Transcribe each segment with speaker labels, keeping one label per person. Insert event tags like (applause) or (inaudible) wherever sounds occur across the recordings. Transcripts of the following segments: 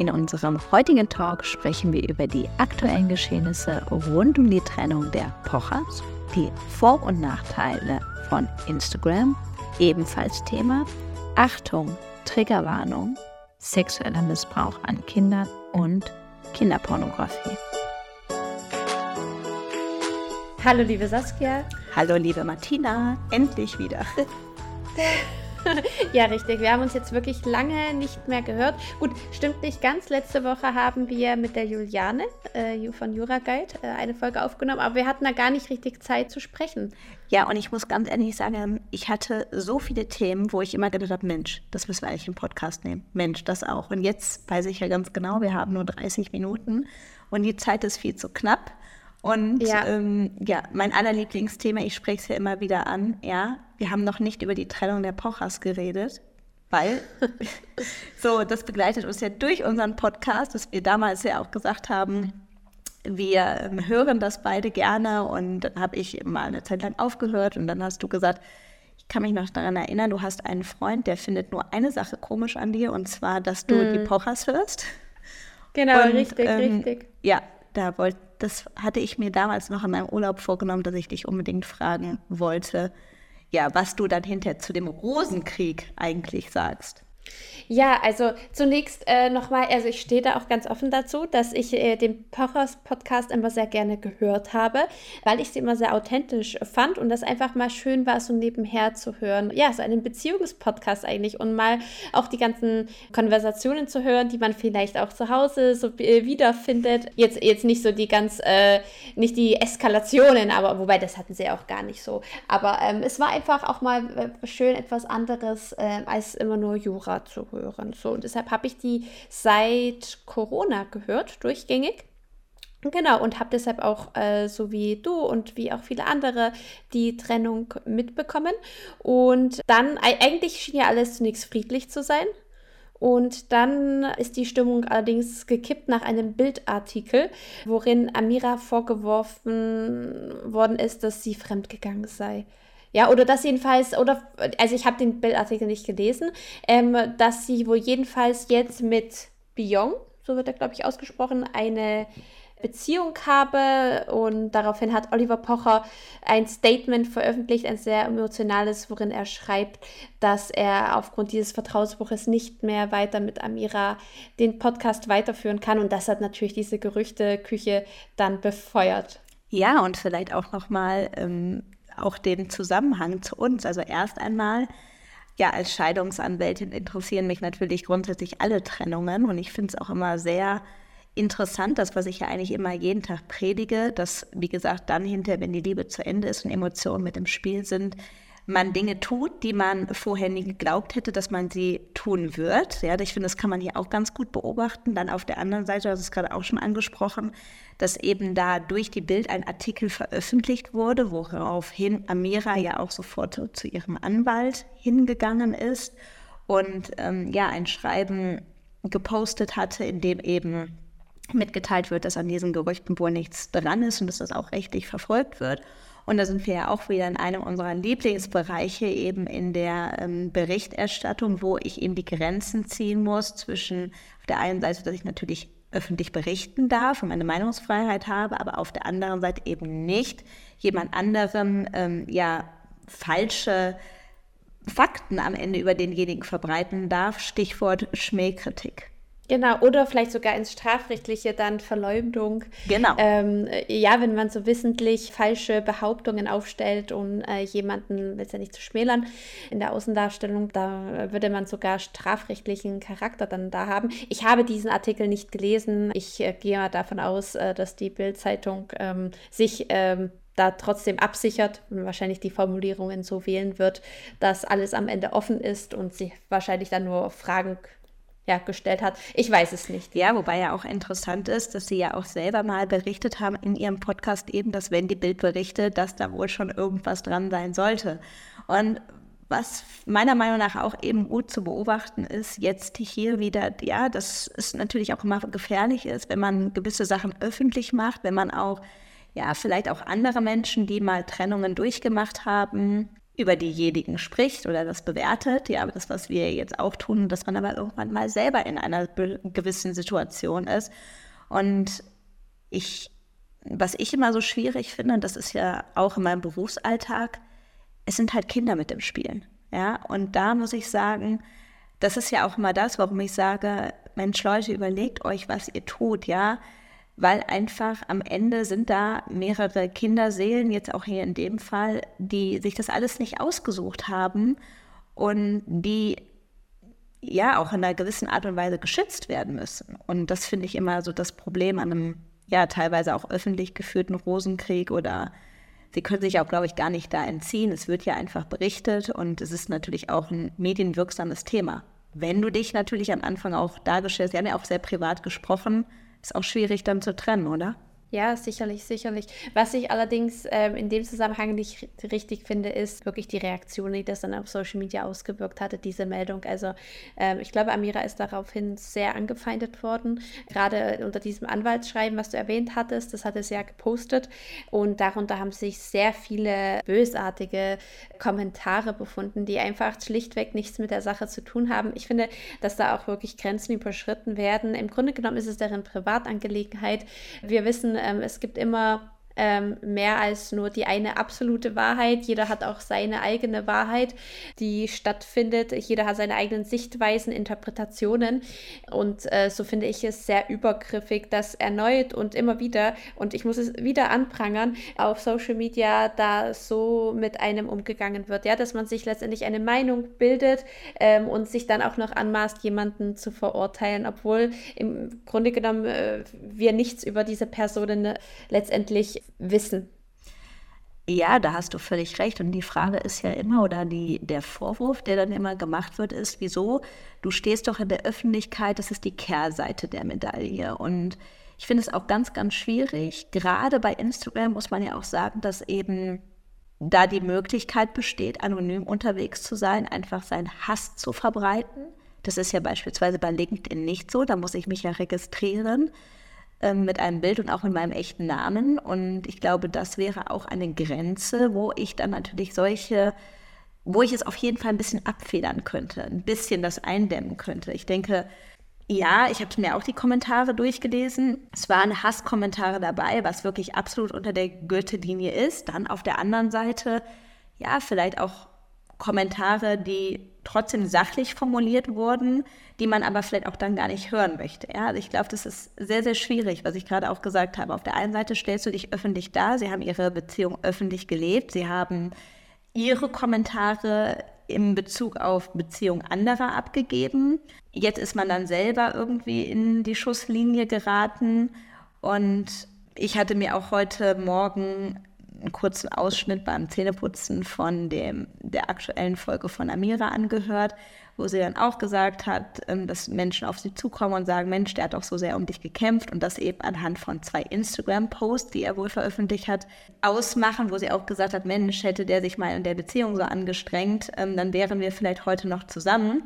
Speaker 1: In unserem heutigen Talk sprechen wir über die aktuellen Geschehnisse rund um die Trennung der Pochers, die Vor- und Nachteile von Instagram, ebenfalls Thema, Achtung, Triggerwarnung, sexueller Missbrauch an Kindern und Kinderpornografie.
Speaker 2: Hallo liebe Saskia.
Speaker 1: Hallo liebe Martina, endlich wieder. (laughs) (laughs)
Speaker 2: ja, richtig. Wir haben uns jetzt wirklich lange nicht mehr gehört. Gut, stimmt nicht ganz. Letzte Woche haben wir mit der Juliane äh, von Jura Guide äh, eine Folge aufgenommen, aber wir hatten da gar nicht richtig Zeit zu sprechen.
Speaker 1: Ja, und ich muss ganz ehrlich sagen, ich hatte so viele Themen, wo ich immer gedacht habe, Mensch, das müssen wir eigentlich im Podcast nehmen. Mensch, das auch. Und jetzt weiß ich ja ganz genau, wir haben nur 30 Minuten und die Zeit ist viel zu knapp. Und ja, ähm, ja mein allerlieblingsthema, ich spreche es ja immer wieder an, ja, wir haben noch nicht über die Trennung der Pochers geredet, weil (laughs) so, das begleitet uns ja durch unseren Podcast, dass wir damals ja auch gesagt haben, wir ähm, hören das beide gerne und dann habe ich mal eine Zeit lang aufgehört und dann hast du gesagt, ich kann mich noch daran erinnern, du hast einen Freund, der findet nur eine Sache komisch an dir und zwar, dass du mm. die Pochers hörst.
Speaker 2: Genau, und, richtig, ähm, richtig.
Speaker 1: Ja, da wollte das hatte ich mir damals noch in meinem Urlaub vorgenommen, dass ich dich unbedingt fragen wollte, ja, was du dann hinterher zu dem Rosenkrieg eigentlich sagst.
Speaker 2: Ja, also zunächst äh, nochmal, also ich stehe da auch ganz offen dazu, dass ich äh, den Pochers Podcast immer sehr gerne gehört habe, weil ich sie immer sehr authentisch fand und das einfach mal schön war, so nebenher zu hören. Ja, so einen Beziehungspodcast eigentlich und mal auch die ganzen Konversationen zu hören, die man vielleicht auch zu Hause so äh, wiederfindet. Jetzt, jetzt nicht so die ganz, äh, nicht die Eskalationen, aber wobei das hatten sie auch gar nicht so. Aber ähm, es war einfach auch mal äh, schön etwas anderes äh, als immer nur Jura zu hören hören. So, und deshalb habe ich die seit Corona gehört, durchgängig. Genau, und habe deshalb auch, äh, so wie du und wie auch viele andere, die Trennung mitbekommen. Und dann, eigentlich schien ja alles zunächst friedlich zu sein. Und dann ist die Stimmung allerdings gekippt nach einem Bildartikel, worin Amira vorgeworfen worden ist, dass sie fremdgegangen sei. Ja, oder das jedenfalls, oder, also ich habe den Bildartikel nicht gelesen, ähm, dass sie wohl jedenfalls jetzt mit Bion, so wird er, glaube ich, ausgesprochen, eine Beziehung habe und daraufhin hat Oliver Pocher ein Statement veröffentlicht, ein sehr emotionales, worin er schreibt, dass er aufgrund dieses Vertrauensbruches nicht mehr weiter mit Amira den Podcast weiterführen kann und das hat natürlich diese Gerüchteküche dann befeuert.
Speaker 1: Ja, und vielleicht auch nochmal ähm, auch den Zusammenhang zu uns. Also erst einmal, ja, als Scheidungsanwältin interessieren mich natürlich grundsätzlich alle Trennungen und ich finde es auch immer sehr interessant, das, was ich ja eigentlich immer jeden Tag predige, dass, wie gesagt, dann hinterher, wenn die Liebe zu Ende ist und Emotionen mit im Spiel sind, man Dinge tut, die man vorher nie geglaubt hätte, dass man sie tun wird. Ja, ich finde, das kann man hier auch ganz gut beobachten. Dann auf der anderen Seite, das ist gerade auch schon angesprochen, dass eben da durch die Bild ein Artikel veröffentlicht wurde, woraufhin Amira ja auch sofort zu ihrem Anwalt hingegangen ist und ähm, ja ein Schreiben gepostet hatte, in dem eben mitgeteilt wird, dass an diesen Gerüchten wohl nichts dran ist und dass das auch rechtlich verfolgt wird. Und da sind wir ja auch wieder in einem unserer Lieblingsbereiche, eben in der ähm, Berichterstattung, wo ich eben die Grenzen ziehen muss zwischen auf der einen Seite, dass ich natürlich öffentlich berichten darf und meine Meinungsfreiheit habe, aber auf der anderen Seite eben nicht jemand anderem ähm, ja falsche Fakten am Ende über denjenigen verbreiten darf. Stichwort Schmähkritik.
Speaker 2: Genau, oder vielleicht sogar ins Strafrechtliche dann Verleumdung.
Speaker 1: Genau.
Speaker 2: Ähm, ja, wenn man so wissentlich falsche Behauptungen aufstellt, um äh, jemanden letztendlich zu schmälern in der Außendarstellung, da würde man sogar strafrechtlichen Charakter dann da haben. Ich habe diesen Artikel nicht gelesen. Ich äh, gehe mal davon aus, äh, dass die Bild-Zeitung ähm, sich ähm, da trotzdem absichert und wahrscheinlich die Formulierungen so wählen wird, dass alles am Ende offen ist und sie wahrscheinlich dann nur Fragen ja, gestellt hat. Ich weiß es nicht.
Speaker 1: Ja, wobei ja auch interessant ist, dass Sie ja auch selber mal berichtet haben in Ihrem Podcast eben, dass wenn die Bild berichtet, dass da wohl schon irgendwas dran sein sollte. Und was meiner Meinung nach auch eben gut zu beobachten ist, jetzt hier wieder, ja, dass es natürlich auch immer gefährlich ist, wenn man gewisse Sachen öffentlich macht, wenn man auch, ja, vielleicht auch andere Menschen, die mal Trennungen durchgemacht haben, über diejenigen spricht oder das bewertet, ja, aber das, was wir jetzt auch tun, dass man aber irgendwann mal selber in einer gewissen Situation ist. Und ich, was ich immer so schwierig finde, das ist ja auch in meinem Berufsalltag, es sind halt Kinder mit dem Spielen. Ja, und da muss ich sagen, das ist ja auch immer das, warum ich sage, Mensch, Leute, überlegt euch, was ihr tut, ja weil einfach am Ende sind da mehrere Kinderseelen, jetzt auch hier in dem Fall, die sich das alles nicht ausgesucht haben und die ja auch in einer gewissen Art und Weise geschützt werden müssen. Und das finde ich immer so das Problem an einem ja teilweise auch öffentlich geführten Rosenkrieg oder sie können sich auch, glaube ich, gar nicht da entziehen. Es wird ja einfach berichtet und es ist natürlich auch ein medienwirksames Thema. Wenn du dich natürlich am Anfang auch dargestellt, Sie haben ja auch sehr privat gesprochen, ist auch schwierig dann zu trennen, oder?
Speaker 2: Ja, sicherlich, sicherlich. Was ich allerdings ähm, in dem Zusammenhang nicht richtig finde, ist wirklich die Reaktion, die das dann auf Social Media ausgewirkt hatte, diese Meldung. Also ähm, ich glaube, Amira ist daraufhin sehr angefeindet worden. Gerade unter diesem Anwaltsschreiben, was du erwähnt hattest, das hatte sie ja gepostet. Und darunter haben sich sehr viele bösartige Kommentare befunden, die einfach schlichtweg nichts mit der Sache zu tun haben. Ich finde, dass da auch wirklich Grenzen überschritten werden. Im Grunde genommen ist es deren Privatangelegenheit. Wir wissen, es gibt immer ähm, mehr als nur die eine absolute Wahrheit. Jeder hat auch seine eigene Wahrheit, die stattfindet. Jeder hat seine eigenen Sichtweisen, Interpretationen. Und äh, so finde ich es sehr übergriffig, dass erneut und immer wieder, und ich muss es wieder anprangern, auf Social Media da so mit einem umgegangen wird. Ja, dass man sich letztendlich eine Meinung bildet ähm, und sich dann auch noch anmaßt, jemanden zu verurteilen, obwohl im Grunde genommen äh, wir nichts über diese Personen letztendlich wissen.
Speaker 1: Ja, da hast du völlig recht. Und die Frage ist ja immer, oder die, der Vorwurf, der dann immer gemacht wird, ist, wieso? Du stehst doch in der Öffentlichkeit, das ist die Kehrseite der Medaille. Und ich finde es auch ganz, ganz schwierig. Gerade bei Instagram muss man ja auch sagen, dass eben da die Möglichkeit besteht, anonym unterwegs zu sein, einfach seinen Hass zu verbreiten. Das ist ja beispielsweise bei LinkedIn nicht so, da muss ich mich ja registrieren. Ähm, mit einem Bild und auch mit meinem echten Namen. Und ich glaube, das wäre auch eine Grenze, wo ich dann natürlich solche, wo ich es auf jeden Fall ein bisschen abfedern könnte, ein bisschen das eindämmen könnte. Ich denke, ja, ich habe mir auch die Kommentare durchgelesen. Es waren Hasskommentare dabei, was wirklich absolut unter der Gürtellinie ist. Dann auf der anderen Seite, ja, vielleicht auch Kommentare, die trotzdem sachlich formuliert wurden, die man aber vielleicht auch dann gar nicht hören möchte. Ja, also ich glaube, das ist sehr, sehr schwierig, was ich gerade auch gesagt habe. Auf der einen Seite stellst du dich öffentlich dar, sie haben ihre Beziehung öffentlich gelebt, sie haben ihre Kommentare in Bezug auf Beziehung anderer abgegeben. Jetzt ist man dann selber irgendwie in die Schusslinie geraten und ich hatte mir auch heute Morgen einen kurzen Ausschnitt beim Zähneputzen von dem, der aktuellen Folge von Amira angehört, wo sie dann auch gesagt hat, ähm, dass Menschen auf sie zukommen und sagen, Mensch, der hat doch so sehr um dich gekämpft und das eben anhand von zwei Instagram-Posts, die er wohl veröffentlicht hat, ausmachen, wo sie auch gesagt hat, Mensch, hätte der sich mal in der Beziehung so angestrengt, ähm, dann wären wir vielleicht heute noch zusammen.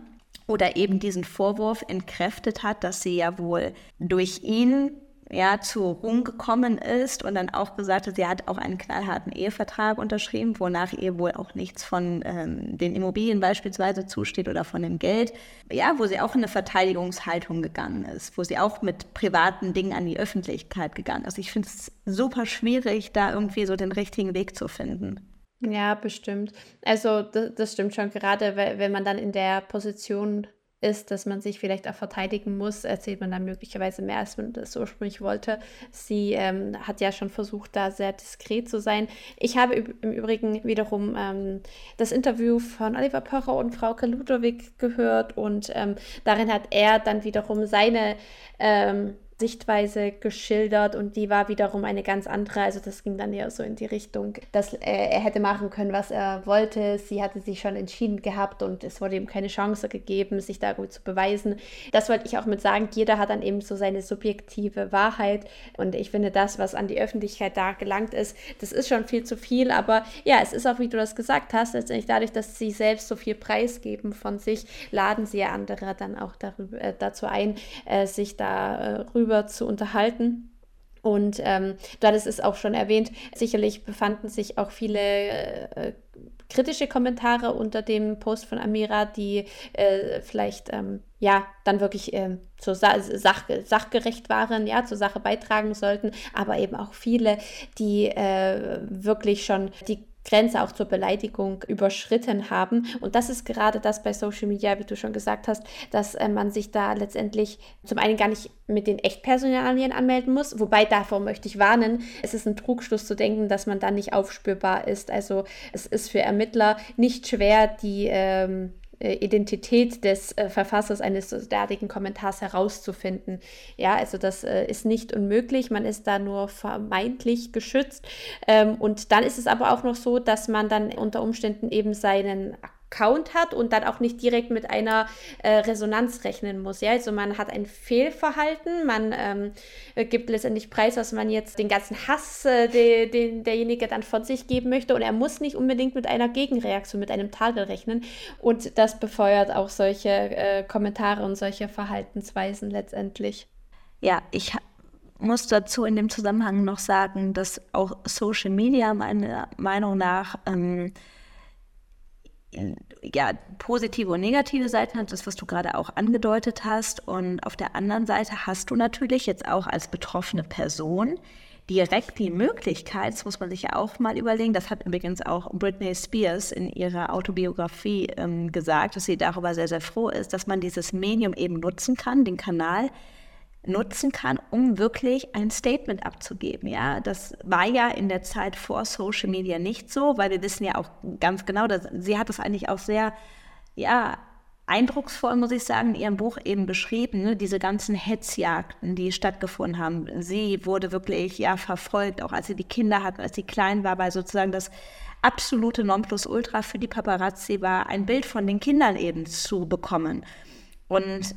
Speaker 1: Oder eben diesen Vorwurf entkräftet hat, dass sie ja wohl durch ihn ja, zu Ruhm gekommen ist und dann auch gesagt hat, sie hat auch einen knallharten Ehevertrag unterschrieben, wonach ihr wohl auch nichts von ähm, den Immobilien beispielsweise zusteht oder von dem Geld. Ja, wo sie auch in eine Verteidigungshaltung gegangen ist, wo sie auch mit privaten Dingen an die Öffentlichkeit gegangen ist. Ich finde es super schwierig, da irgendwie so den richtigen Weg zu finden.
Speaker 2: Ja, bestimmt. Also das, das stimmt schon, gerade wenn man dann in der Position ist, dass man sich vielleicht auch verteidigen muss, erzählt man dann möglicherweise mehr, als man das ursprünglich wollte. Sie ähm, hat ja schon versucht, da sehr diskret zu sein. Ich habe im Übrigen wiederum ähm, das Interview von Oliver Pocher und Frauke Ludwig gehört und ähm, darin hat er dann wiederum seine ähm, Sichtweise geschildert und die war wiederum eine ganz andere. Also das ging dann eher so in die Richtung, dass er, er hätte machen können, was er wollte. Sie hatte sich schon entschieden gehabt und es wurde ihm keine Chance gegeben, sich da gut zu beweisen. Das wollte ich auch mit sagen. Jeder hat dann eben so seine subjektive Wahrheit und ich finde das, was an die Öffentlichkeit da gelangt ist, das ist schon viel zu viel. Aber ja, es ist auch, wie du das gesagt hast, letztendlich dadurch, dass sie selbst so viel preisgeben von sich, laden sie ja andere dann auch darüber, äh, dazu ein, äh, sich da äh, rüber zu unterhalten. Und ähm, du hattest es auch schon erwähnt, sicherlich befanden sich auch viele äh, kritische Kommentare unter dem Post von Amira, die äh, vielleicht ähm, ja dann wirklich äh, zur Sa Sach sachgerecht waren, ja, zur Sache beitragen sollten, aber eben auch viele, die äh, wirklich schon die Grenze auch zur Beleidigung überschritten haben. Und das ist gerade das bei Social Media, wie du schon gesagt hast, dass äh, man sich da letztendlich zum einen gar nicht mit den Echtpersonalien anmelden muss. Wobei davor möchte ich warnen, es ist ein Trugschluss zu denken, dass man da nicht aufspürbar ist. Also es ist für Ermittler nicht schwer, die ähm, äh, Identität des äh, Verfassers eines derartigen Kommentars herauszufinden. Ja, also das äh, ist nicht unmöglich, man ist da nur vermeintlich geschützt. Ähm, und dann ist es aber auch noch so, dass man dann unter Umständen eben seinen Account hat und dann auch nicht direkt mit einer äh, Resonanz rechnen muss. Ja? Also man hat ein Fehlverhalten, man ähm, gibt letztendlich preis, was man jetzt den ganzen Hass, äh, den, den derjenige dann von sich geben möchte und er muss nicht unbedingt mit einer Gegenreaktion, mit einem Tadel rechnen und das befeuert auch solche äh, Kommentare und solche Verhaltensweisen letztendlich.
Speaker 1: Ja, ich muss dazu in dem Zusammenhang noch sagen, dass auch Social Media meiner Meinung nach ähm, ja, positive und negative Seiten hat, das, was du gerade auch angedeutet hast. Und auf der anderen Seite hast du natürlich jetzt auch als betroffene Person direkt die Möglichkeit, das muss man sich ja auch mal überlegen, das hat übrigens auch Britney Spears in ihrer Autobiografie ähm, gesagt, dass sie darüber sehr, sehr froh ist, dass man dieses Medium eben nutzen kann, den Kanal, nutzen kann, um wirklich ein Statement abzugeben. Ja, das war ja in der Zeit vor Social Media nicht so, weil wir wissen ja auch ganz genau, dass sie hat es eigentlich auch sehr, ja, eindrucksvoll, muss ich sagen, in ihrem Buch eben beschrieben, ne, diese ganzen Hetzjagden, die stattgefunden haben. Sie wurde wirklich ja verfolgt, auch als sie die Kinder hatten, als sie klein war, weil sozusagen das absolute Nonplusultra für die Paparazzi war, ein Bild von den Kindern eben zu bekommen. Und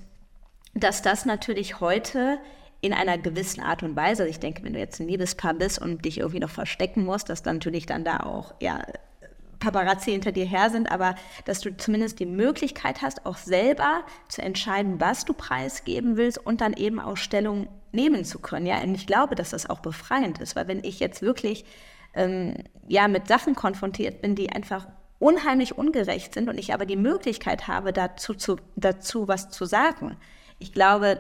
Speaker 1: dass das natürlich heute in einer gewissen Art und Weise, also ich denke, wenn du jetzt ein Liebespaar bist und dich irgendwie noch verstecken musst, dass dann natürlich dann da auch ja, Paparazzi hinter dir her sind, aber dass du zumindest die Möglichkeit hast, auch selber zu entscheiden, was du preisgeben willst und dann eben auch Stellung nehmen zu können. Ja, und ich glaube, dass das auch befreiend ist, weil wenn ich jetzt wirklich ähm, ja mit Sachen konfrontiert bin, die einfach unheimlich ungerecht sind und ich aber die Möglichkeit habe, dazu, zu, dazu was zu sagen, ich glaube,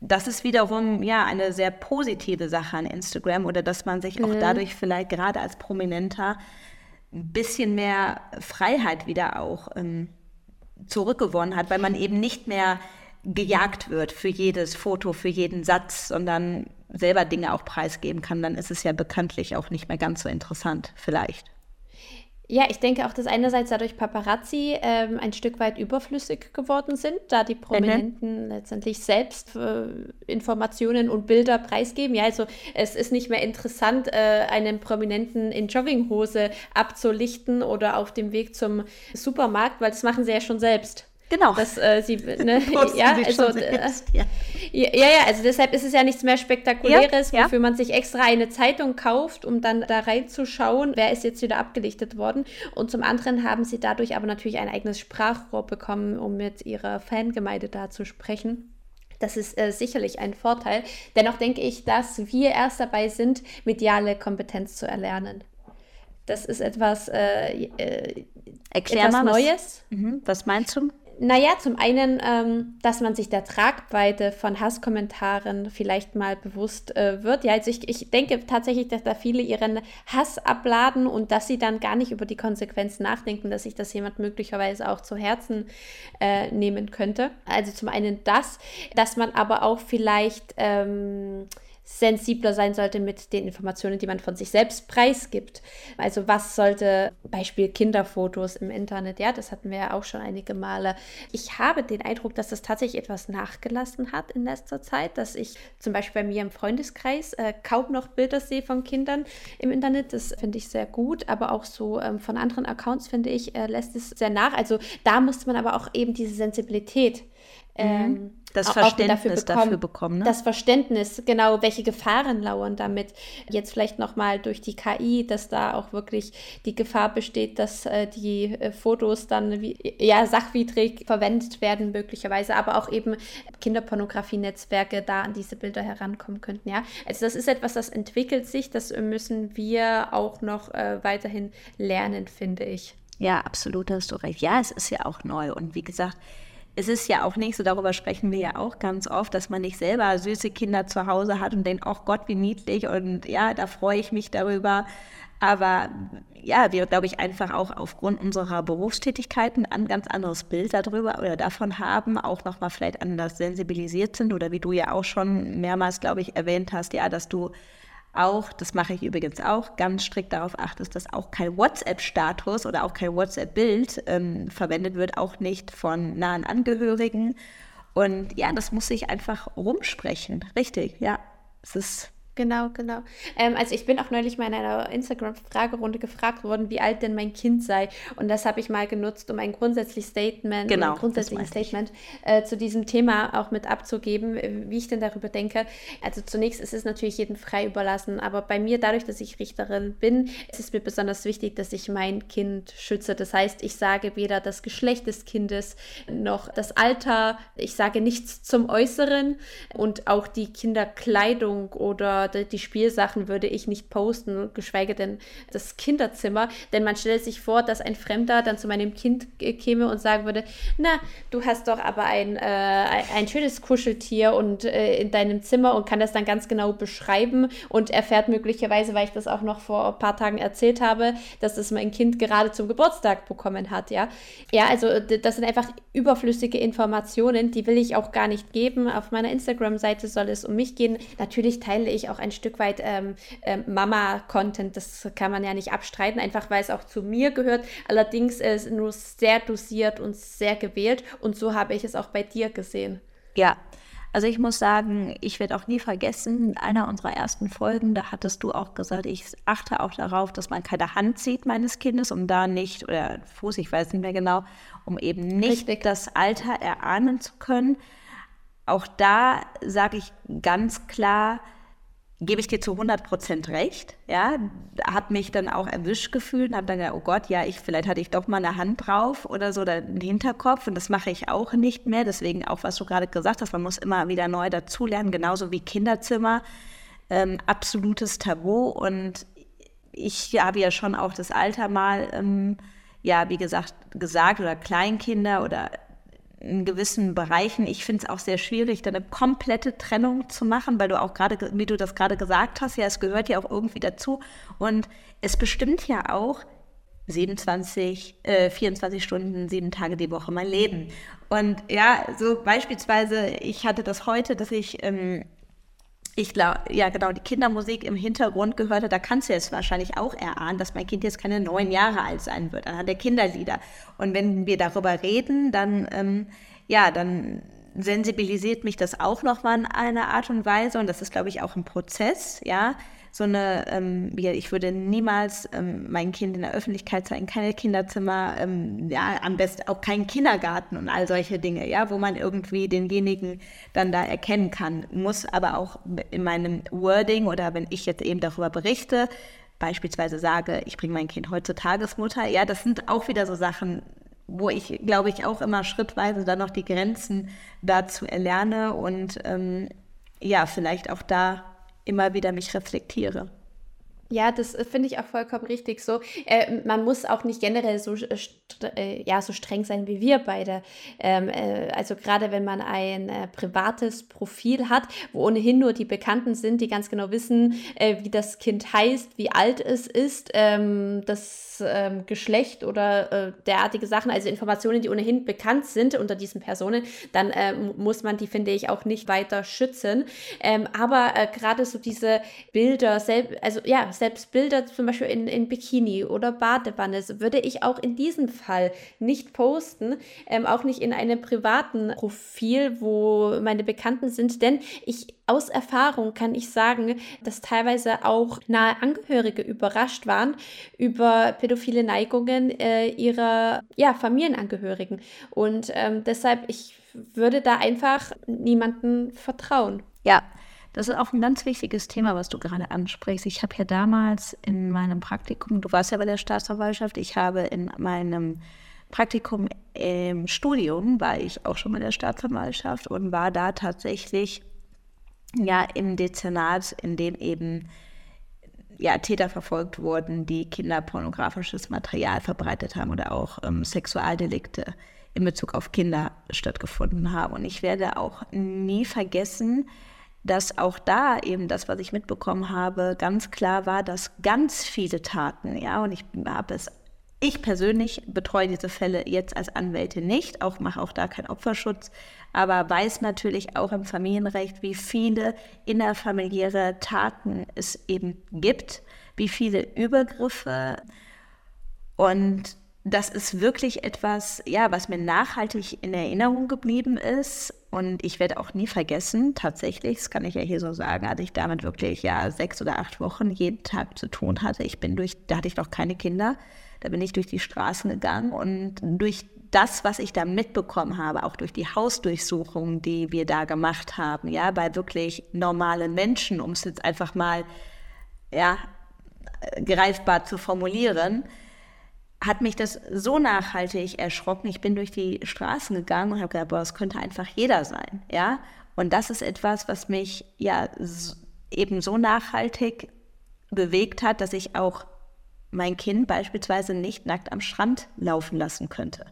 Speaker 1: das ist wiederum ja eine sehr positive Sache an Instagram oder dass man sich mhm. auch dadurch vielleicht gerade als Prominenter ein bisschen mehr Freiheit wieder auch ähm, zurückgewonnen hat, weil man eben nicht mehr gejagt wird für jedes Foto, für jeden Satz, sondern selber Dinge auch preisgeben kann, dann ist es ja bekanntlich auch nicht mehr ganz so interessant, vielleicht.
Speaker 2: Ja, ich denke auch, dass einerseits dadurch Paparazzi ähm, ein Stück weit überflüssig geworden sind, da die Prominenten mhm. letztendlich selbst äh, Informationen und Bilder preisgeben. Ja, also es ist nicht mehr interessant, äh, einen Prominenten in Jogginghose abzulichten oder auf dem Weg zum Supermarkt, weil das machen sie ja schon selbst.
Speaker 1: Genau.
Speaker 2: Dass äh, sie, ne, (laughs) ja, also, äh, ja. ja, ja, also deshalb ist es ja nichts mehr Spektakuläres, ja, wofür ja. man sich extra eine Zeitung kauft, um dann da reinzuschauen, wer ist jetzt wieder abgelichtet worden. Und zum anderen haben sie dadurch aber natürlich ein eigenes Sprachrohr bekommen, um mit ihrer Fangemeinde da zu sprechen. Das ist äh, sicherlich ein Vorteil. Dennoch denke ich, dass wir erst dabei sind, mediale Kompetenz zu erlernen. Das ist etwas, äh, äh,
Speaker 1: Erklär etwas mal, Neues. Was, mhm, was meinst du?
Speaker 2: Naja, zum einen, ähm, dass man sich der Tragweite von Hasskommentaren vielleicht mal bewusst äh, wird. Ja, also ich, ich denke tatsächlich, dass da viele ihren Hass abladen und dass sie dann gar nicht über die Konsequenzen nachdenken, dass sich das jemand möglicherweise auch zu Herzen äh, nehmen könnte. Also zum einen das, dass man aber auch vielleicht ähm, sensibler sein sollte mit den Informationen, die man von sich selbst preisgibt. Also was sollte, Beispiel Kinderfotos im Internet, ja, das hatten wir ja auch schon einige Male. Ich habe den Eindruck, dass das tatsächlich etwas nachgelassen hat in letzter Zeit, dass ich zum Beispiel bei mir im Freundeskreis äh, kaum noch Bilder sehe von Kindern im Internet. Das finde ich sehr gut, aber auch so ähm, von anderen Accounts finde ich, äh, lässt es sehr nach. Also da musste man aber auch eben diese Sensibilität
Speaker 1: ähm, das Verständnis dafür, bekommen, bekommen. Ne?
Speaker 2: Das Verständnis, genau, welche Gefahren lauern damit. Jetzt vielleicht nochmal durch die KI, dass da auch wirklich die Gefahr besteht, dass äh, die äh, Fotos dann wie, ja, sachwidrig verwendet werden, möglicherweise, aber auch eben Kinderpornografie-Netzwerke da an diese Bilder herankommen könnten. Ja? Also das ist etwas, das entwickelt sich, das müssen wir auch noch äh, weiterhin lernen, finde ich.
Speaker 1: Ja, absolut, hast du recht. Ja, es ist ja auch neu und wie gesagt, es ist ja auch nicht so, darüber sprechen wir ja auch ganz oft, dass man nicht selber süße Kinder zu Hause hat und denkt, ach Gott, wie niedlich und ja, da freue ich mich darüber. Aber ja, wir, glaube ich, einfach auch aufgrund unserer Berufstätigkeiten ein ganz anderes Bild darüber oder davon haben, auch nochmal vielleicht anders sensibilisiert sind oder wie du ja auch schon mehrmals, glaube ich, erwähnt hast, ja, dass du auch, das mache ich übrigens auch, ganz strikt darauf achtest, dass auch kein WhatsApp-Status oder auch kein WhatsApp-Bild ähm, verwendet wird, auch nicht von nahen Angehörigen. Und ja, das muss sich einfach rumsprechen. Richtig, ja. Es ist
Speaker 2: Genau, genau. Ähm, also ich bin auch neulich mal in einer Instagram-Fragerunde gefragt worden, wie alt denn mein Kind sei. Und das habe ich mal genutzt, um ein grundsätzliches Statement,
Speaker 1: genau,
Speaker 2: ein grundsätzliches Statement äh, zu diesem Thema auch mit abzugeben, wie ich denn darüber denke. Also zunächst ist es natürlich jedem frei überlassen, aber bei mir, dadurch, dass ich Richterin bin, ist es mir besonders wichtig, dass ich mein Kind schütze. Das heißt, ich sage weder das Geschlecht des Kindes noch das Alter, ich sage nichts zum Äußeren und auch die Kinderkleidung oder die Spielsachen würde ich nicht posten, geschweige denn das Kinderzimmer. Denn man stellt sich vor, dass ein Fremder dann zu meinem Kind käme und sagen würde, na, du hast doch aber ein, äh, ein schönes Kuscheltier und äh, in deinem Zimmer und kann das dann ganz genau beschreiben und erfährt möglicherweise, weil ich das auch noch vor ein paar Tagen erzählt habe, dass es mein Kind gerade zum Geburtstag bekommen hat, ja. Ja, also das sind einfach überflüssige Informationen, die will ich auch gar nicht geben. Auf meiner Instagram-Seite soll es um mich gehen. Natürlich teile ich auch ein Stück weit ähm, äh, Mama-Content, das kann man ja nicht abstreiten, einfach weil es auch zu mir gehört. Allerdings ist es nur sehr dosiert und sehr gewählt und so habe ich es auch bei dir gesehen.
Speaker 1: Ja, also ich muss sagen, ich werde auch nie vergessen, in einer unserer ersten Folgen, da hattest du auch gesagt, ich achte auch darauf, dass man keine Hand sieht meines Kindes, um da nicht, oder Fuß, ich weiß nicht mehr genau, um eben nicht Richtig. das Alter erahnen zu können. Auch da sage ich ganz klar, gebe ich dir zu 100 Prozent recht. Ja, habe mich dann auch erwischt gefühlt und habe dann gedacht, oh Gott, ja, ich vielleicht hatte ich doch mal eine Hand drauf oder so, oder einen Hinterkopf und das mache ich auch nicht mehr. Deswegen auch, was du gerade gesagt hast, man muss immer wieder neu dazulernen, genauso wie Kinderzimmer. Ähm, absolutes Tabu und ich habe ja schon auch das Alter mal, ähm, ja, wie gesagt, gesagt oder Kleinkinder oder in gewissen Bereichen. Ich finde es auch sehr schwierig, da eine komplette Trennung zu machen, weil du auch gerade, wie du das gerade gesagt hast, ja, es gehört ja auch irgendwie dazu. Und es bestimmt ja auch 27, äh, 24 Stunden, sieben Tage die Woche mein Leben. Und ja, so beispielsweise, ich hatte das heute, dass ich ähm, ich glaube, ja genau, die Kindermusik im Hintergrund gehörte, da kannst du jetzt wahrscheinlich auch erahnen, dass mein Kind jetzt keine neun Jahre alt sein wird, anhand der Kinderlieder. Und wenn wir darüber reden, dann, ähm, ja, dann sensibilisiert mich das auch nochmal in einer Art und Weise. Und das ist, glaube ich, auch ein Prozess, ja, so eine, ähm, ich würde niemals ähm, mein Kind in der Öffentlichkeit zeigen, keine Kinderzimmer, ähm, ja, am besten auch keinen Kindergarten und all solche Dinge, ja, wo man irgendwie denjenigen dann da erkennen kann. Muss aber auch in meinem Wording oder wenn ich jetzt eben darüber berichte, beispielsweise sage, ich bringe mein Kind heute zur Tagesmutter, ja, das sind auch wieder so Sachen, wo ich, glaube ich, auch immer schrittweise dann noch die Grenzen dazu erlerne und ähm, ja, vielleicht auch da immer wieder mich reflektiere.
Speaker 2: Ja, das äh, finde ich auch vollkommen richtig so. Äh, man muss auch nicht generell so, äh, äh, ja, so streng sein wie wir beide. Ähm, äh, also gerade wenn man ein äh, privates Profil hat, wo ohnehin nur die Bekannten sind, die ganz genau wissen, wie das Kind heißt, wie alt es ist, ähm, das ähm, Geschlecht oder derartige Sachen, also Informationen, die ohnehin bekannt sind unter diesen Personen, dann muss man die, finde ich, auch nicht weiter schützen. Ähm, aber gerade so diese Bilder, also ja, selbst Bilder zum Beispiel in, in Bikini oder Badewanne würde ich auch in diesem Fall nicht posten, ähm, auch nicht in einem privaten Profil, wo meine Bekannten sind, denn ich aus Erfahrung kann ich sagen, dass teilweise auch nahe Angehörige überrascht waren über pädophile Neigungen äh, ihrer ja, Familienangehörigen. Und ähm, deshalb, ich würde da einfach niemanden vertrauen.
Speaker 1: Ja, das ist auch ein ganz wichtiges Thema, was du gerade ansprichst. Ich habe ja damals in meinem Praktikum, du warst ja bei der Staatsanwaltschaft, ich habe in meinem Praktikum im Studium, war ich auch schon bei der Staatsanwaltschaft und war da tatsächlich ja im Dezernat, in dem eben ja, Täter verfolgt wurden, die kinderpornografisches Material verbreitet haben oder auch ähm, Sexualdelikte in Bezug auf Kinder stattgefunden haben. Und ich werde auch nie vergessen, dass auch da eben das, was ich mitbekommen habe, ganz klar war, dass ganz viele Taten, ja, und ich habe es, ich persönlich betreue diese Fälle jetzt als Anwältin nicht, auch mache auch da keinen Opferschutz, aber weiß natürlich auch im Familienrecht, wie viele innerfamiliäre Taten es eben gibt, wie viele Übergriffe und das ist wirklich etwas, ja, was mir nachhaltig in Erinnerung geblieben ist. Und ich werde auch nie vergessen, tatsächlich, das kann ich ja hier so sagen, als ich damit wirklich ja sechs oder acht Wochen jeden Tag zu tun hatte. Ich bin durch, da hatte ich noch keine Kinder, da bin ich durch die Straßen gegangen und durch das, was ich da mitbekommen habe, auch durch die Hausdurchsuchungen, die wir da gemacht haben, ja, bei wirklich normalen Menschen, um es jetzt einfach mal, ja, greifbar zu formulieren, hat mich das so nachhaltig erschrocken. Ich bin durch die Straßen gegangen und habe gedacht, boah, das könnte einfach jeder sein, ja. Und das ist etwas, was mich ja eben so nachhaltig bewegt hat, dass ich auch mein Kind beispielsweise nicht nackt am Strand laufen lassen könnte.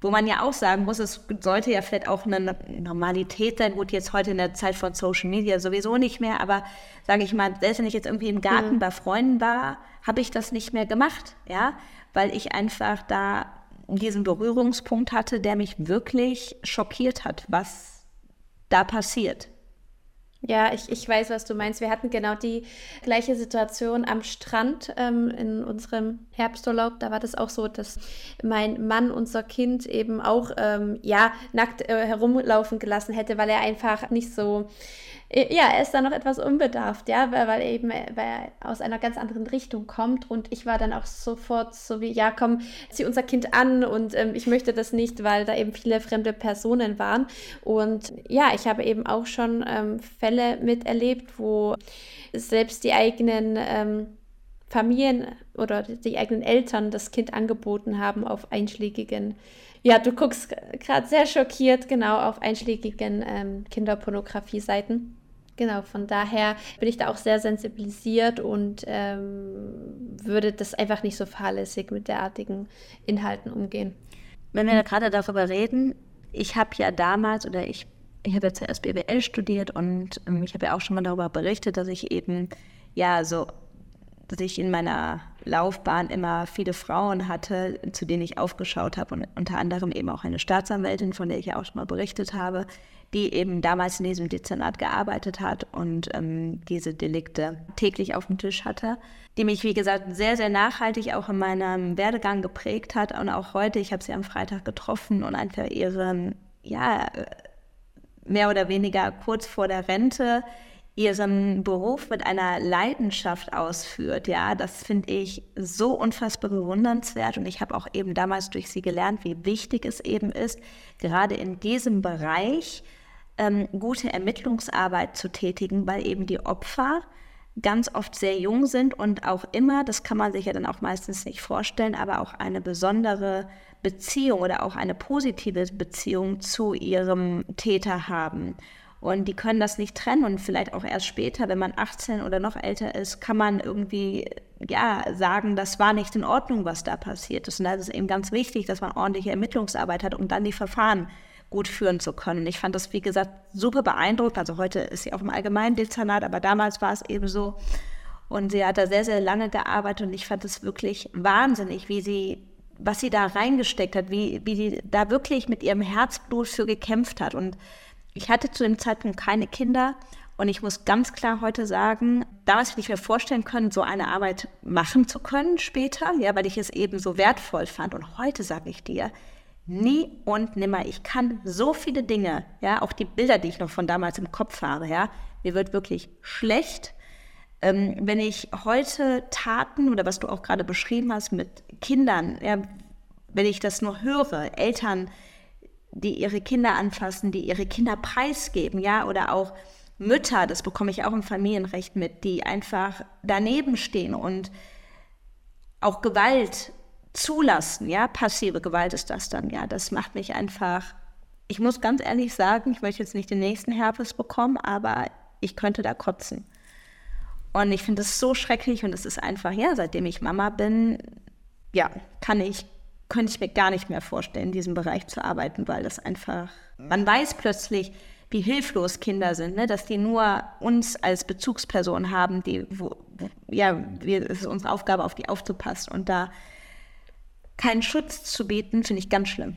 Speaker 1: Wo man ja auch sagen muss, es sollte ja vielleicht auch eine Normalität sein. Gut, jetzt heute in der Zeit von Social Media sowieso nicht mehr, aber sage ich mal, selbst wenn ich jetzt irgendwie im Garten mhm. bei Freunden war, habe ich das nicht mehr gemacht, ja, weil ich einfach da diesen Berührungspunkt hatte, der mich wirklich schockiert hat, was da passiert.
Speaker 2: Ja, ich, ich weiß, was du meinst. Wir hatten genau die gleiche Situation am Strand ähm, in unserem Herbsturlaub. Da war das auch so, dass mein Mann unser Kind eben auch ähm, ja, nackt äh, herumlaufen gelassen hätte, weil er einfach nicht so ja, er ist da noch etwas unbedarft, ja, weil, weil eben weil er aus einer ganz anderen Richtung kommt. Und ich war dann auch sofort so wie, ja, komm, zieh unser Kind an und ähm, ich möchte das nicht, weil da eben viele fremde Personen waren. Und ja, ich habe eben auch schon ähm, Fälle miterlebt, wo selbst die eigenen ähm, Familien oder die eigenen Eltern das Kind angeboten haben auf einschlägigen ja, du guckst gerade sehr schockiert genau auf einschlägigen ähm, Kinderpornografie-Seiten. Genau, von daher bin ich da auch sehr sensibilisiert und ähm, würde das einfach nicht so fahrlässig mit derartigen Inhalten umgehen.
Speaker 1: Wenn wir gerade darüber reden, ich habe ja damals oder ich, ich habe ja zuerst BWL studiert und ähm, ich habe ja auch schon mal darüber berichtet, dass ich eben ja so dass ich in meiner Laufbahn immer viele Frauen hatte, zu denen ich aufgeschaut habe und unter anderem eben auch eine Staatsanwältin, von der ich ja auch schon mal berichtet habe, die eben damals in diesem Dezernat gearbeitet hat und ähm, diese Delikte täglich auf dem Tisch hatte, die mich, wie gesagt, sehr, sehr nachhaltig auch in meinem Werdegang geprägt hat und auch heute, ich habe sie am Freitag getroffen und einfach ihren, ja, mehr oder weniger kurz vor der Rente ihren Beruf mit einer Leidenschaft ausführt, ja, das finde ich so unfassbar bewundernswert und ich habe auch eben damals durch sie gelernt, wie wichtig es eben ist, gerade in diesem Bereich ähm, gute Ermittlungsarbeit zu tätigen, weil eben die Opfer ganz oft sehr jung sind und auch immer, das kann man sich ja dann auch meistens nicht vorstellen, aber auch eine besondere Beziehung oder auch eine positive Beziehung zu ihrem Täter haben. Und die können das nicht trennen und vielleicht auch erst später, wenn man 18 oder noch älter ist, kann man irgendwie ja sagen, das war nicht in Ordnung, was da passiert ist. Und da ist es eben ganz wichtig, dass man ordentliche Ermittlungsarbeit hat, um dann die Verfahren gut führen zu können. Ich fand das, wie gesagt, super beeindruckend. Also heute ist sie auch im allgemeinen Dezernat, aber damals war es eben so. Und sie hat da sehr, sehr lange gearbeitet und ich fand es wirklich wahnsinnig, wie sie, was sie da reingesteckt hat, wie, wie sie da wirklich mit ihrem Herzblut für gekämpft hat. Und ich hatte zu dem Zeitpunkt keine Kinder und ich muss ganz klar heute sagen, damals hätte ich mir vorstellen können, so eine Arbeit machen zu können später, ja, weil ich es eben so wertvoll fand. Und heute sage ich dir, nie und nimmer. Ich kann so viele Dinge, ja, auch die Bilder, die ich noch von damals im Kopf habe, ja, mir wird wirklich schlecht. Ähm, wenn ich heute Taten oder was du auch gerade beschrieben hast mit Kindern, ja, wenn ich das nur höre, Eltern, die ihre Kinder anfassen, die ihre Kinder preisgeben, ja, oder auch Mütter, das bekomme ich auch im Familienrecht mit, die einfach daneben stehen und auch Gewalt zulassen, ja, passive Gewalt ist das dann, ja, das macht mich einfach, ich muss ganz ehrlich sagen, ich möchte jetzt nicht den nächsten Herpes bekommen, aber ich könnte da kotzen. Und ich finde es so schrecklich und es ist einfach, ja, seitdem ich Mama bin, ja, kann ich, könnte ich mir gar nicht mehr vorstellen, in diesem Bereich zu arbeiten, weil das einfach, man weiß plötzlich, wie hilflos Kinder sind, ne? dass die nur uns als Bezugsperson haben, die, wo, ja, wir, es ist unsere Aufgabe, auf die aufzupassen. Und da keinen Schutz zu bieten, finde ich ganz schlimm.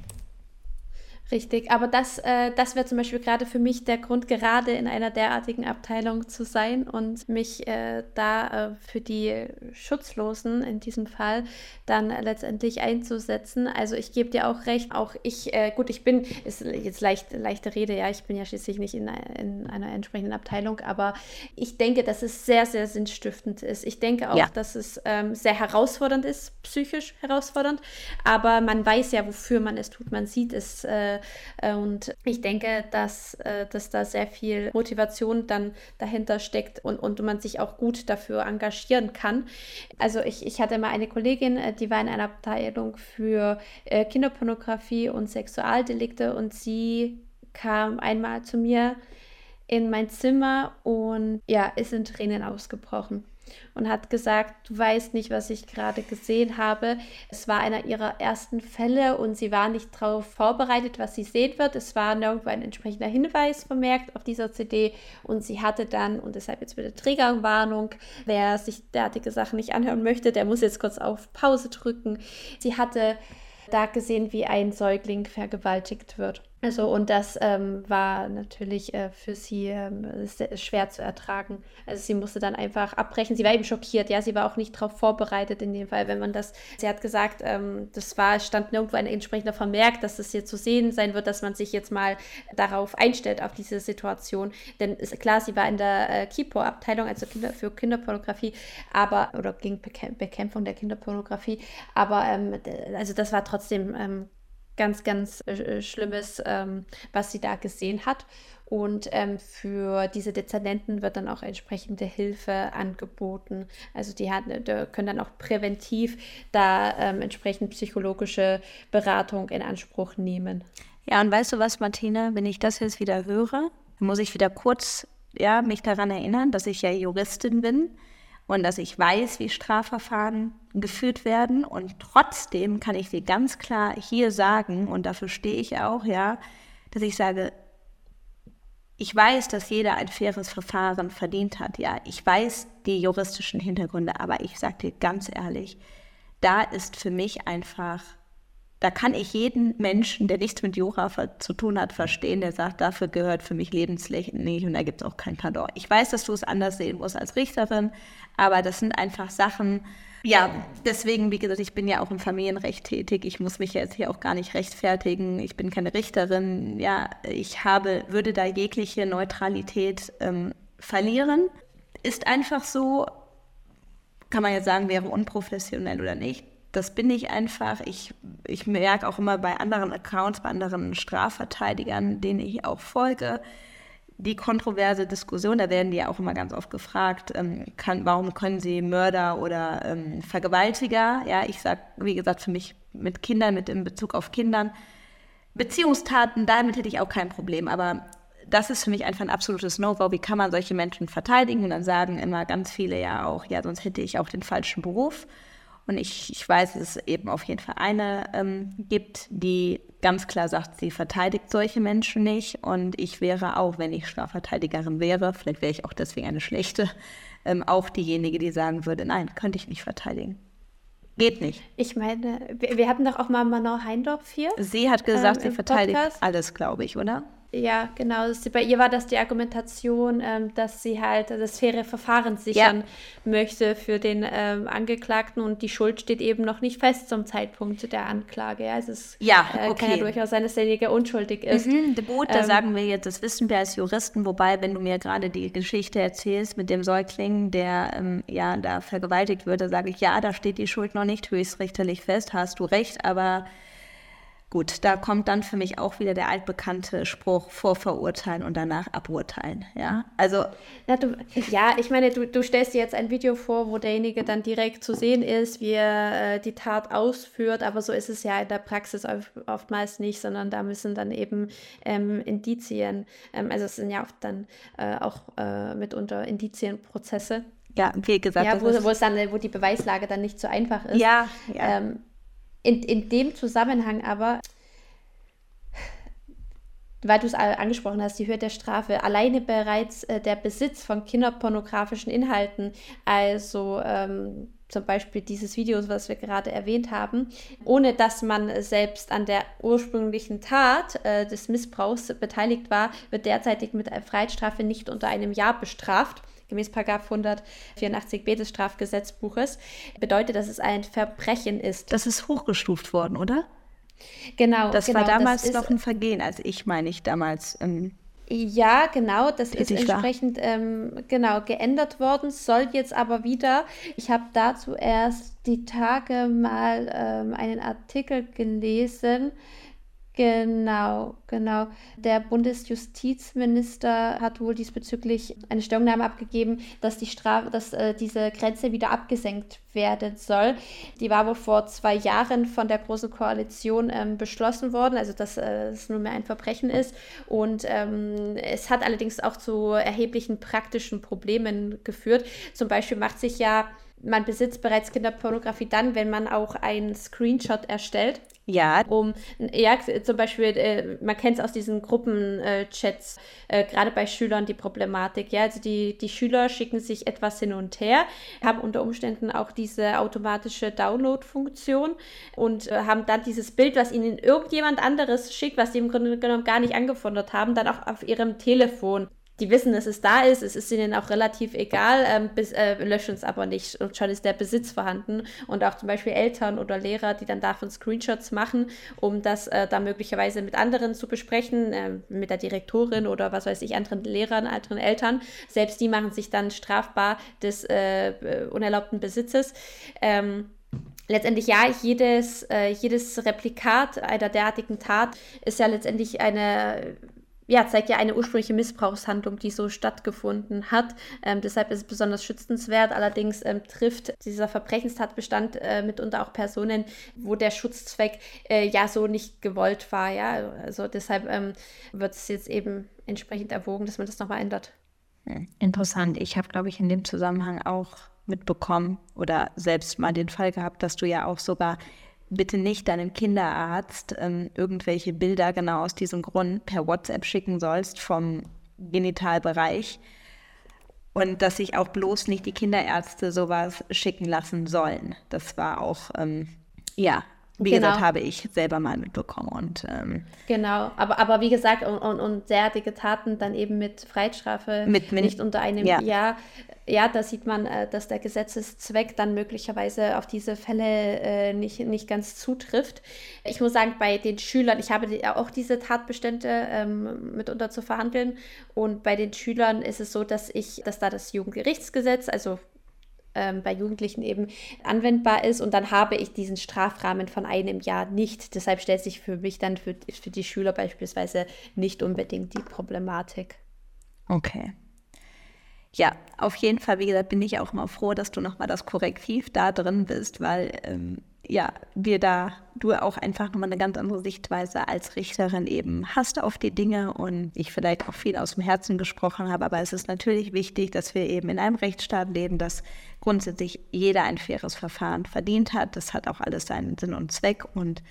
Speaker 2: Richtig, aber das, äh, das wäre zum Beispiel gerade für mich der Grund, gerade in einer derartigen Abteilung zu sein und mich äh, da äh, für die Schutzlosen in diesem Fall dann letztendlich einzusetzen. Also ich gebe dir auch recht, auch ich, äh, gut, ich bin, ist jetzt leicht, leichte Rede, ja, ich bin ja schließlich nicht in, in einer entsprechenden Abteilung, aber ich denke, dass es sehr, sehr sinnstiftend ist. Ich denke auch, ja. dass es ähm, sehr herausfordernd ist, psychisch herausfordernd, aber man weiß ja, wofür man es tut. Man sieht es äh, und ich denke, dass, äh, dass da sehr viel Motivation dann dahinter steckt und, und man sich auch gut dafür engagieren kann. Also ich, ich hatte mal eine Kollegin, äh, die war in einer Abteilung für Kinderpornografie und Sexualdelikte und sie kam einmal zu mir in mein Zimmer und ja, ist in Tränen ausgebrochen und hat gesagt, du weißt nicht, was ich gerade gesehen habe. Es war einer ihrer ersten Fälle und sie war nicht darauf vorbereitet, was sie sehen wird. Es war nirgendwo ein entsprechender Hinweis vermerkt auf dieser CD und sie hatte dann, und deshalb jetzt bitte Trägerwarnung, wer sich derartige Sachen nicht anhören möchte, der muss jetzt kurz auf Pause drücken. Sie hatte da gesehen, wie ein Säugling vergewaltigt wird. Also und das ähm, war natürlich äh, für sie ähm, schwer zu ertragen. Also sie musste dann einfach abbrechen. Sie war eben schockiert, ja, sie war auch nicht darauf vorbereitet in dem Fall, wenn man das, sie hat gesagt, ähm, das war, stand nirgendwo ein entsprechender Vermerk, dass das hier zu sehen sein wird, dass man sich jetzt mal darauf einstellt, auf diese Situation. Denn ist klar, sie war in der äh, KIPO-Abteilung, also Kinder, für Kinderpornografie, aber, oder gegen Bekämpfung der Kinderpornografie, aber ähm, also das war trotzdem ähm, ganz, ganz äh, äh, Schlimmes, ähm, was sie da gesehen hat. Und ähm, für diese Dezernenten wird dann auch entsprechende Hilfe angeboten. Also die, hat, die können dann auch präventiv da ähm, entsprechend psychologische Beratung in Anspruch nehmen.
Speaker 1: Ja, und weißt du was, Martina, wenn ich das jetzt wieder höre, muss ich wieder kurz ja, mich daran erinnern, dass ich ja Juristin bin und dass ich weiß, wie Strafverfahren geführt werden. Und trotzdem kann ich dir ganz klar hier sagen, und dafür stehe ich auch, ja, dass ich sage, ich weiß, dass jeder ein faires Verfahren verdient hat. Ja, ich weiß die juristischen Hintergründe, aber ich sage dir ganz ehrlich, da ist für mich einfach da kann ich jeden Menschen, der nichts mit Jura zu tun hat, verstehen, der sagt, dafür gehört für mich Lebenslächeln nicht und da gibt es auch kein Pardon. Ich weiß, dass du es anders sehen musst als Richterin, aber das sind einfach Sachen, ja, deswegen, wie gesagt, ich bin ja auch im Familienrecht tätig. Ich muss mich jetzt hier auch gar nicht rechtfertigen. Ich bin keine Richterin. Ja, ich habe, würde da jegliche Neutralität ähm, verlieren. Ist einfach so, kann man jetzt sagen, wäre unprofessionell oder nicht das bin ich einfach. Ich, ich merke auch immer bei anderen Accounts, bei anderen Strafverteidigern, denen ich auch folge, die kontroverse Diskussion, da werden die ja auch immer ganz oft gefragt, ähm, kann, warum können sie Mörder oder ähm, Vergewaltiger, ja, ich sage, wie gesagt, für mich mit Kindern, mit in Bezug auf Kindern, Beziehungstaten, damit hätte ich auch kein Problem, aber das ist für mich einfach ein absolutes No-Go. Wie kann man solche Menschen verteidigen? Und dann sagen immer ganz viele ja auch, ja, sonst hätte ich auch den falschen Beruf. Und ich, ich weiß, dass es eben auf jeden Fall eine ähm, gibt, die ganz klar sagt, sie verteidigt solche Menschen nicht. Und ich wäre auch, wenn ich Strafverteidigerin wäre, vielleicht wäre ich auch deswegen eine schlechte, ähm, auch diejenige, die sagen würde, nein, könnte ich nicht verteidigen. Geht nicht.
Speaker 2: Ich meine, wir, wir hatten doch auch mal Manon Heindorf hier.
Speaker 1: Sie hat gesagt, ähm, sie verteidigt Podcast. alles, glaube ich, oder?
Speaker 2: Ja, genau. Bei ihr war das die Argumentation, ähm, dass sie halt das faire Verfahren sichern ja. möchte für den ähm, Angeklagten und die Schuld steht eben noch nicht fest zum Zeitpunkt der Anklage. Also es
Speaker 1: ja, okay. äh,
Speaker 2: kann ja durchaus sein, dass derjenige unschuldig ist.
Speaker 1: Mhm, da ähm, sagen wir jetzt, das wissen wir als Juristen, wobei, wenn du mir gerade die Geschichte erzählst mit dem Säugling, der ähm, ja da vergewaltigt wird, da sage ich, ja, da steht die Schuld noch nicht höchstrichterlich fest, hast du recht, aber gut, da kommt dann für mich auch wieder der altbekannte Spruch vorverurteilen und danach aburteilen. Ja, also.
Speaker 2: Na, du, ja, ich meine, du, du stellst dir jetzt ein Video vor, wo derjenige dann direkt zu sehen ist, wie er äh, die Tat ausführt, aber so ist es ja in der Praxis oftmals nicht, sondern da müssen dann eben ähm, Indizien, ähm, also es sind ja oft dann äh, auch äh, mitunter Indizienprozesse.
Speaker 1: Ja, wie gesagt,
Speaker 2: ja, wo, wo, es dann, wo die Beweislage dann nicht so einfach ist.
Speaker 1: Ja, ja. Ähm,
Speaker 2: in, in dem Zusammenhang aber, weil du es angesprochen hast, die Höhe der Strafe, alleine bereits äh, der Besitz von kinderpornografischen Inhalten, also ähm, zum Beispiel dieses Video, was wir gerade erwähnt haben, ohne dass man selbst an der ursprünglichen Tat äh, des Missbrauchs beteiligt war, wird derzeitig mit einer Freiheitsstrafe nicht unter einem Jahr bestraft gemäß 184b des Strafgesetzbuches, bedeutet, dass es ein Verbrechen ist.
Speaker 1: Das ist hochgestuft worden, oder?
Speaker 2: Genau.
Speaker 1: Das
Speaker 2: genau,
Speaker 1: war damals das noch ein Vergehen, als ich meine ich damals. Ähm,
Speaker 2: ja, genau, das ist entsprechend ähm, genau geändert worden, soll jetzt aber wieder. Ich habe dazu erst die Tage mal ähm, einen Artikel gelesen Genau, genau. Der Bundesjustizminister hat wohl diesbezüglich eine Stellungnahme abgegeben, dass die Strafe, dass äh, diese Grenze wieder abgesenkt werden soll. Die war wohl vor zwei Jahren von der Großen Koalition ähm, beschlossen worden, also dass äh, es nur mehr ein Verbrechen ist. Und ähm, es hat allerdings auch zu erheblichen praktischen Problemen geführt. Zum Beispiel macht sich ja man besitzt bereits Kinderpornografie dann, wenn man auch einen Screenshot erstellt.
Speaker 1: Ja.
Speaker 2: Um, ja, zum Beispiel, äh, man kennt es aus diesen Gruppenchats, äh, gerade bei Schülern die Problematik. Ja, also die, die Schüler schicken sich etwas hin und her, haben unter Umständen auch diese automatische Download-Funktion und äh, haben dann dieses Bild, was ihnen irgendjemand anderes schickt, was sie im Grunde genommen gar nicht angefordert haben, dann auch auf ihrem Telefon die wissen, dass es da ist, es ist ihnen auch relativ egal, ähm, bis, äh, löschen es aber nicht. Und schon ist der Besitz vorhanden. Und auch zum Beispiel Eltern oder Lehrer, die dann davon Screenshots machen, um das äh, dann möglicherweise mit anderen zu besprechen, äh, mit der Direktorin oder was weiß ich, anderen Lehrern, anderen Eltern, selbst die machen sich dann strafbar des äh, äh, unerlaubten Besitzes. Ähm, letztendlich ja, jedes, äh, jedes Replikat einer derartigen Tat ist ja letztendlich eine ja, zeigt ja eine ursprüngliche Missbrauchshandlung, die so stattgefunden hat. Ähm, deshalb ist es besonders schützenswert. Allerdings ähm, trifft dieser Verbrechenstatbestand äh, mitunter auch Personen, wo der Schutzzweck äh, ja so nicht gewollt war. Ja? Also deshalb ähm, wird es jetzt eben entsprechend erwogen, dass man das nochmal ändert.
Speaker 1: Hm, interessant. Ich habe, glaube ich, in dem Zusammenhang auch mitbekommen oder selbst mal den Fall gehabt, dass du ja auch sogar bitte nicht deinem Kinderarzt ähm, irgendwelche Bilder genau aus diesem Grund per WhatsApp schicken sollst vom Genitalbereich und dass sich auch bloß nicht die Kinderärzte sowas schicken lassen sollen. Das war auch, ähm, ja, wie genau. gesagt, habe ich selber mal mitbekommen. Und, ähm,
Speaker 2: genau, aber, aber wie gesagt, und, und, und derartige Taten dann eben mit Freiheitsstrafe
Speaker 1: mit,
Speaker 2: nicht unter einem ja. Jahr. Ja, da sieht man, äh, dass der Gesetzeszweck dann möglicherweise auf diese Fälle äh, nicht, nicht ganz zutrifft. Ich muss sagen, bei den Schülern, ich habe auch diese Tatbestände ähm, mitunter zu verhandeln. Und bei den Schülern ist es so, dass ich, dass da das Jugendgerichtsgesetz, also ähm, bei Jugendlichen eben anwendbar ist. Und dann habe ich diesen Strafrahmen von einem Jahr nicht. Deshalb stellt sich für mich dann für, für die Schüler beispielsweise nicht unbedingt die Problematik.
Speaker 1: Okay. Ja, auf jeden Fall, wie gesagt, bin ich auch mal froh, dass du nochmal das Korrektiv da drin bist, weil ähm, ja, wir da, du auch einfach nochmal eine ganz andere Sichtweise als Richterin eben hast auf die Dinge und ich vielleicht auch viel aus dem Herzen gesprochen habe. Aber es ist natürlich wichtig, dass wir eben in einem Rechtsstaat leben, dass grundsätzlich jeder ein faires Verfahren verdient hat. Das hat auch alles seinen Sinn und Zweck und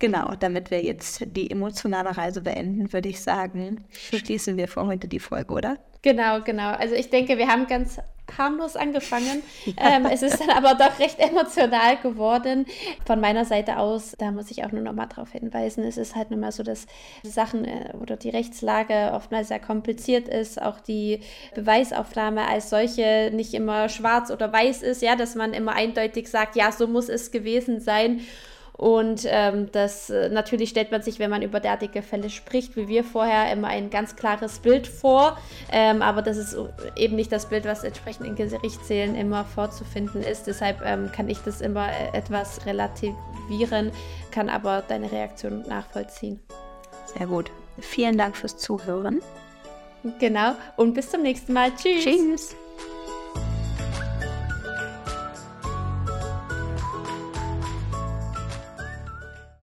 Speaker 1: Genau, damit wir jetzt die emotionale Reise beenden, würde ich sagen, schließen wir für heute die Folge, oder?
Speaker 2: Genau, genau. Also ich denke, wir haben ganz harmlos angefangen. Ja. (laughs) Ähm, es ist dann aber doch recht emotional geworden. Von meiner Seite aus, da muss ich auch nur noch mal darauf hinweisen, es ist halt nun mal so, dass Sachen äh, oder die Rechtslage oftmals sehr kompliziert ist, auch die Beweisaufnahme als solche nicht immer schwarz oder weiß ist, ja, dass man immer eindeutig sagt, ja, so muss es gewesen sein. Und ähm, das äh, natürlich stellt man sich, wenn man über derartige Fälle spricht, wie wir vorher, immer ein ganz klares Bild vor. Ähm, aber das ist eben nicht das Bild, was entsprechend in Gerichtssälen immer vorzufinden ist. Deshalb ähm, kann ich das immer äh, etwas relativieren, kann aber deine Reaktion nachvollziehen.
Speaker 1: Sehr gut. Vielen Dank fürs Zuhören.
Speaker 2: Genau. Und bis zum nächsten Mal. Tschüss. Tschüss.